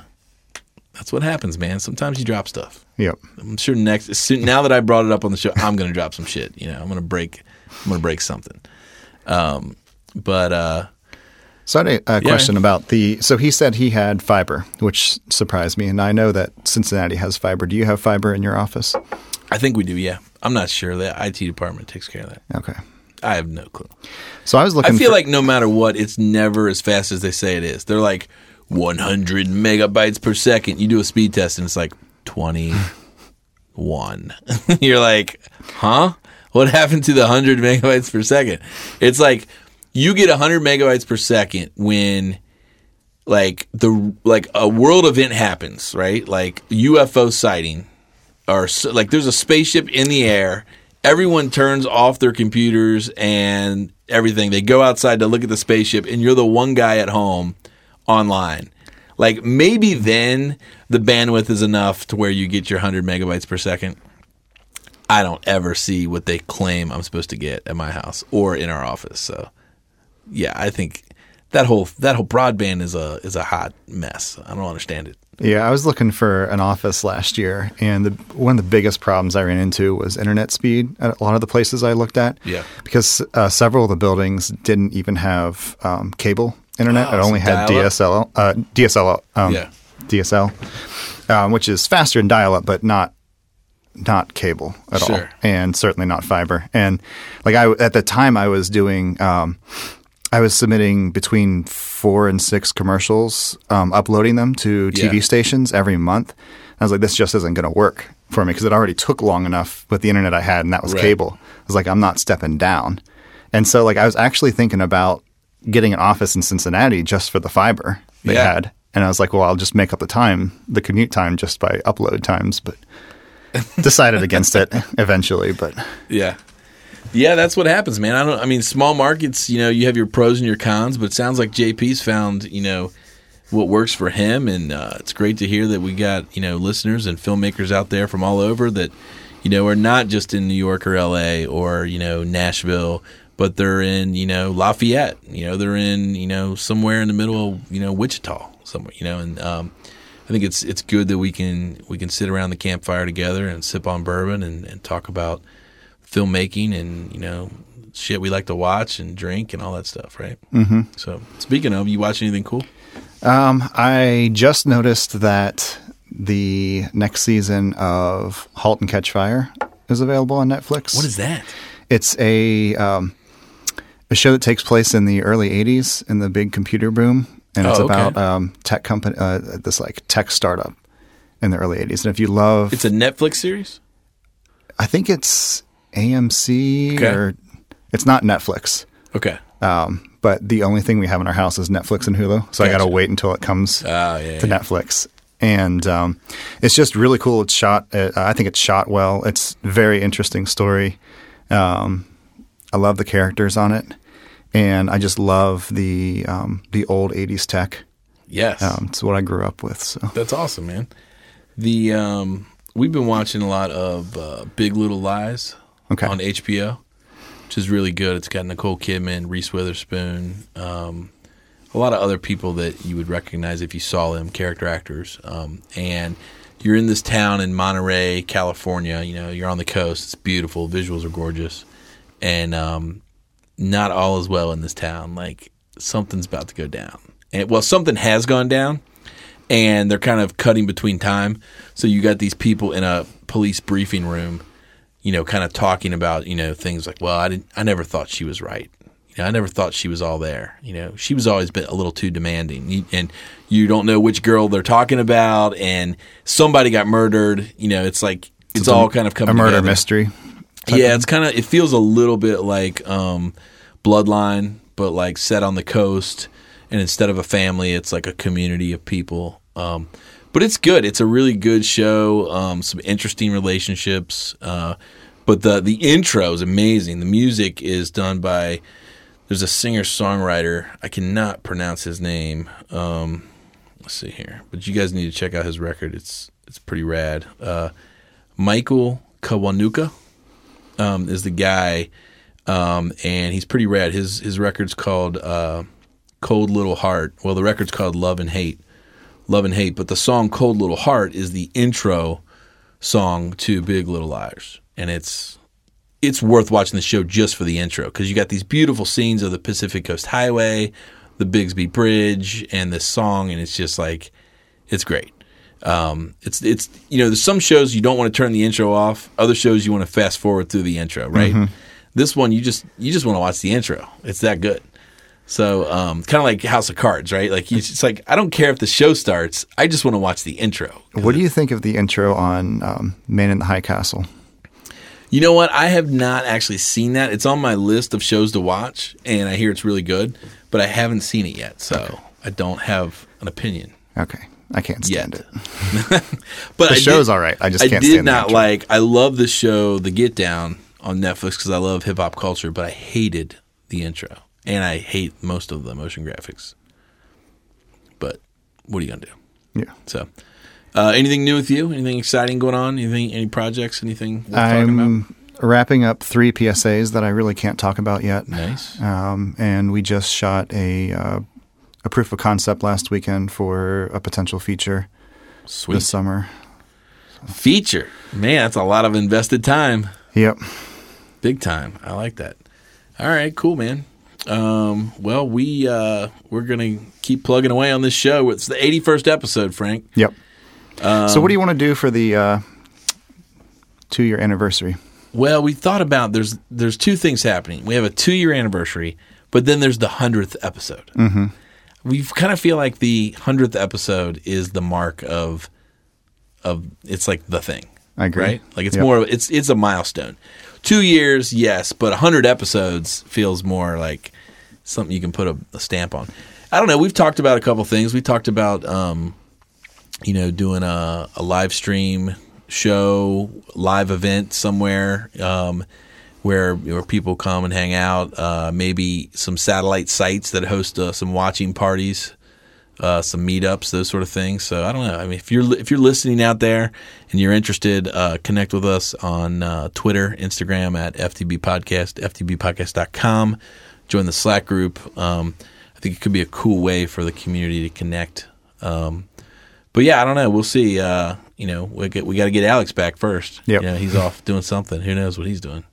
that's what happens, man. Sometimes you drop stuff. Yep. I'm sure next soon, now that I brought it up on the show, I'm going to drop some shit. You know, I'm going to break, I'm going to break something. Um, but uh, So I had a, a question about the. So he said he had fiber, which surprised me, and I know that Cincinnati has fiber. Do you have fiber in your office? I think we do. Yeah, I'm not sure. The IT department takes care of that. Okay. I have no clue. So I was looking. I feel for, like no matter what, it's never as fast as they say it is. They're like 100 megabytes per second. You do a speed test and it's like 21. (laughs) You're like, huh? What (laughs) happened to the 100 megabytes per second? It's like you get 100 megabytes per second when like the like a world event happens, right? Like UFO sighting or like there's a spaceship in the air. Everyone turns off their computers and everything. They go outside to look at the spaceship, and you're the one guy at home online. Like maybe then the bandwidth is enough to where you get your 100 megabytes per second. I don't ever see what they claim I'm supposed to get at my house or in our office. So, yeah, I think that whole that whole broadband is a is a hot mess. I don't understand it. yeah, I was looking for an office last year, and the, one of the biggest problems I ran into was internet speed at a lot of the places I looked at. Yeah. Because uh, several of the buildings didn't even have um, cable internet. Oh, it only had? DSL. Uh, DSL. Um, Yeah. DSL, um, which is faster than dial-up, but not not cable at all, and certainly not fiber. And like I at the time, I was doing, um, I was submitting between four and six commercials, um, uploading them to TV Yeah. stations every month. I was like, this just isn't going to work for me because it already took long enough with the internet I had, and that was Right. cable. I was like, I'm not stepping down. And so, like, I was actually thinking about getting an office in Cincinnati just for the fiber they Yeah. had. And I was like, well, I'll just make up the time, the commute time, just by upload times. But (laughs) decided against it eventually. But Yeah. Yeah, that's what happens, man. I don't. I mean, small markets. You know, you have your pros and your cons, but it sounds like JP's found you know what works for him, and uh, it's great to hear that we got you know listeners and filmmakers out there from all over that you know are not just in New York or L.A. or you know Nashville, but they're in you know Lafayette. You know, they're in you know somewhere in the middle of you know Wichita somewhere. You know, and um, I think it's it's good that we can we can sit around the campfire together and sip on bourbon and, and talk about filmmaking and you know shit we like to watch and drink and all that stuff, right? Mm-hmm. So speaking of, you watch anything cool? Um, I just noticed that the next season of *Halt and Catch Fire* is available on Netflix. What is that? It's a um, a show that takes place in the early '80s in the big computer boom, and it's Oh, okay. about um, tech company, uh, this like tech startup in the early '80s. And if you love, It's a Netflix series. I think it's AMC Okay. or it's not Netflix. Okay. Um, but the only thing we have in our house is Netflix and Hulu, so I got to wait until it comes Oh yeah. to yeah. Netflix. And um, it's just really cool. It's shot. Uh, I think it's shot well. It's a very interesting story. Um, I love the characters on it, and I just love the um, the old '80s tech. Yes. Um, it's what I grew up with. So That's awesome, man. The um, we've been watching a lot of uh, Big Little Lies Okay. on HBO, which is really good. It's got Nicole Kidman, Reese Witherspoon, um, a lot of other people that you would recognize if you saw them, character actors. Um, and you're in this town in Monterey, California. You know, you're on the coast. It's beautiful. Visuals are gorgeous, and um, not all is well in this town. Like something's about to go down. And well, something has gone down and they're kind of cutting between time. So you got these people in a police briefing room, you know, kind of talking about, you know, things like, well, I didn't, I never thought she was right. You know, I never thought she was all there. You know, she was always been a little too demanding, and you don't know which girl they're talking about, and somebody got murdered. You know, it's like it's, all kind of coming a murder together. mystery. Yeah, it's kind of it feels a little bit like um, Bloodline, but like set on the coast, and instead of a family, it's like a community of people. Um, but it's good. It's a really good show. Um, some interesting relationships. Uh, but the the intro is amazing. The music is done by there's a singer songwriter. I cannot pronounce his name. Um, let's see here. But you guys need to check out his record. It's it's pretty rad. Uh, Michael Kiwanuka um, is the guy, um, and he's pretty rad. His his record's called uh, "Cold Little Heart." Well, the record's called "Love and Hate," "Love and Hate," but the song "Cold Little Heart" is the intro song to Big Little Lies, and it's it's worth watching the show just for the intro because you got these beautiful scenes of the Pacific Coast Highway, the Bixby Bridge, and this song, and it's just like it's great. Um, it's it's you know there's some shows you don't want to turn the intro off, other shows you want to fast forward through the intro, right? This one you just you just want to watch the intro. It's that good. So um, kind of like House of Cards, right? Like you, it's like I don't care if the show starts, I just want to watch the intro. What do you think of the intro on um, Man in the High Castle? You know what? I have not actually seen that. It's on my list of shows to watch, and I hear it's really good, but I haven't seen it yet, so I don't have an opinion. Okay, I can't stand Yet. it. (laughs) But The I show's did, all right. I just I can't did not like. I love the show, The Get Down, on Netflix because I love hip hop culture, but I hated the intro, and I hate most of the motion graphics. But what are you gonna do? Yeah. So, uh, anything new with you? Anything exciting going on? Anything? Any projects? Anything? Worth talking about? I'm wrapping up three PSAs that I really can't talk about yet. Nice. Um, and we just shot a uh, a proof of concept last weekend for a potential feature Sweet. this summer. Feature. Man, that's a lot of invested time. Yep. Big time. I like that. All right, cool, man. Um, well, we uh, we're gonna keep plugging away on this show. It's the 81st episode, Frank. Yep. Um, so, what do you want to do for the uh, two year anniversary? Well, we thought about there's there's two things happening. We have a two year anniversary, but then there's the hundredth episode. Mm-hmm. We kind of feel like the hundredth episode is the mark of of it's like the thing. I agree. Right? Like it's Yep. more of it's it's a milestone. Two years, yes, but hundred episodes feels more like something you can put a, a stamp on. I don't know. We've talked about a couple things. We talked about um, you know, doing a, a live stream show, live event somewhere, um, where where people come and hang out. Uh, maybe some satellite sites that host uh, some watching parties, uh, some meetups, those sort of things. So I don't know. I mean, if you're if you're listening out there and you're interested, uh, connect with us on uh, Twitter, Instagram at FTB Podcast, FTBpodcast.com. Join the Slack group. Um, I think it could be a cool way for the community to connect. Um, but yeah, I don't know. We'll see. Uh, you know, we, get, we got to get Alex back first. Yeah, You know, he's off doing something. Who knows what he's doing?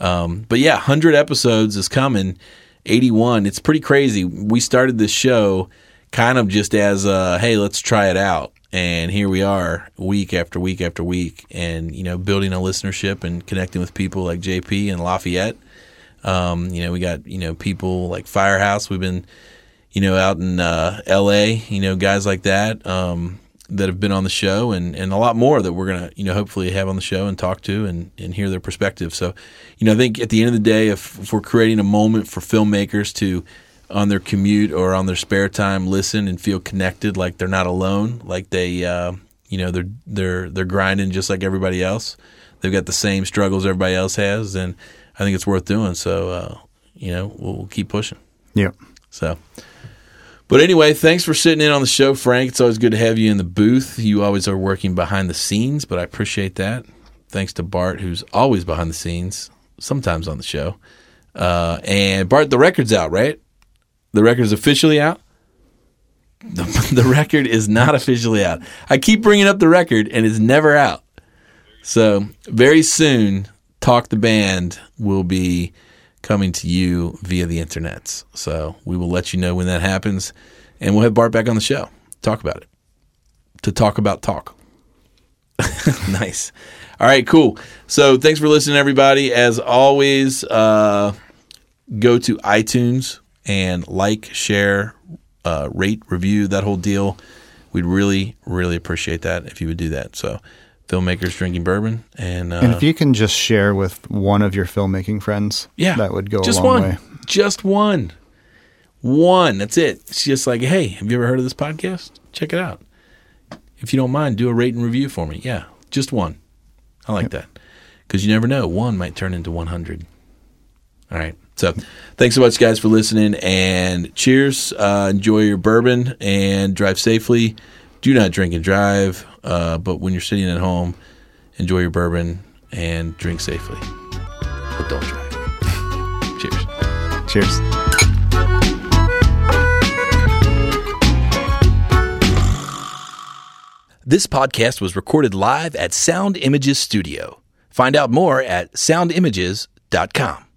Um, but yeah, 100 episodes is coming. 81. It's pretty crazy. We started this show kind of just as a, hey, let's try it out. And here we are week after week after week and, you know, building a listenership and connecting with people like JP and Lafayette. Um, you know, we got, you know, people like Firehouse. We've been, you know, out in uh, LA, you know, guys like that. Um, that have been on the show and, and a lot more that we're going to, you know, hopefully have on the show and talk to and, and hear their perspective. So, you know, I think at the end of the day, if, if we're creating a moment for filmmakers to, on their commute or on their spare time, listen and feel connected, like they're not alone, like they, uh, you know, they're, they're, they're grinding just like everybody else. They've got the same struggles everybody else has. And I think it's worth doing. So, uh, you know, we'll, we'll keep pushing. Yep. So, but anyway, thanks for sitting in on the show, Frank. It's always good to have you in the booth. You always are working behind the scenes, but I appreciate that. Thanks to Bart, who's always behind the scenes, sometimes on the show. Uh, and Bart, the record's out, right? The record's officially out. The, (laughs) the record is not officially out. I keep bringing up the record, and it's never out. So very soon, Talk the Band will be coming to you via the internets. So we will let you know when that happens, and we'll have Bart back on the show. Talk about it. To talk about talk. (laughs) nice. All right, cool. So thanks for listening, everybody. As always, uh, go to iTunes and like, share, uh, rate, review, that whole deal. We'd really, really appreciate that if you would do that. So filmmakers drinking bourbon, and, uh, And if you can just share with one of your filmmaking friends, yeah, that would go just a long one, way. just one, one. That's it. It's just like, hey, have you ever heard of this podcast? Check it out. If you don't mind, do a rate and review for me. Yeah, just one. I like that because you never know. One might turn into one hundred. All right. So, thanks so much, guys, for listening, and cheers. Uh, enjoy your bourbon and drive safely. Do not drink and drive, uh, but when you're sitting at home, enjoy your bourbon and drink safely. But don't drive. Cheers. Cheers. This podcast was recorded live at Sound Images Studio. Find out more at soundimages.com.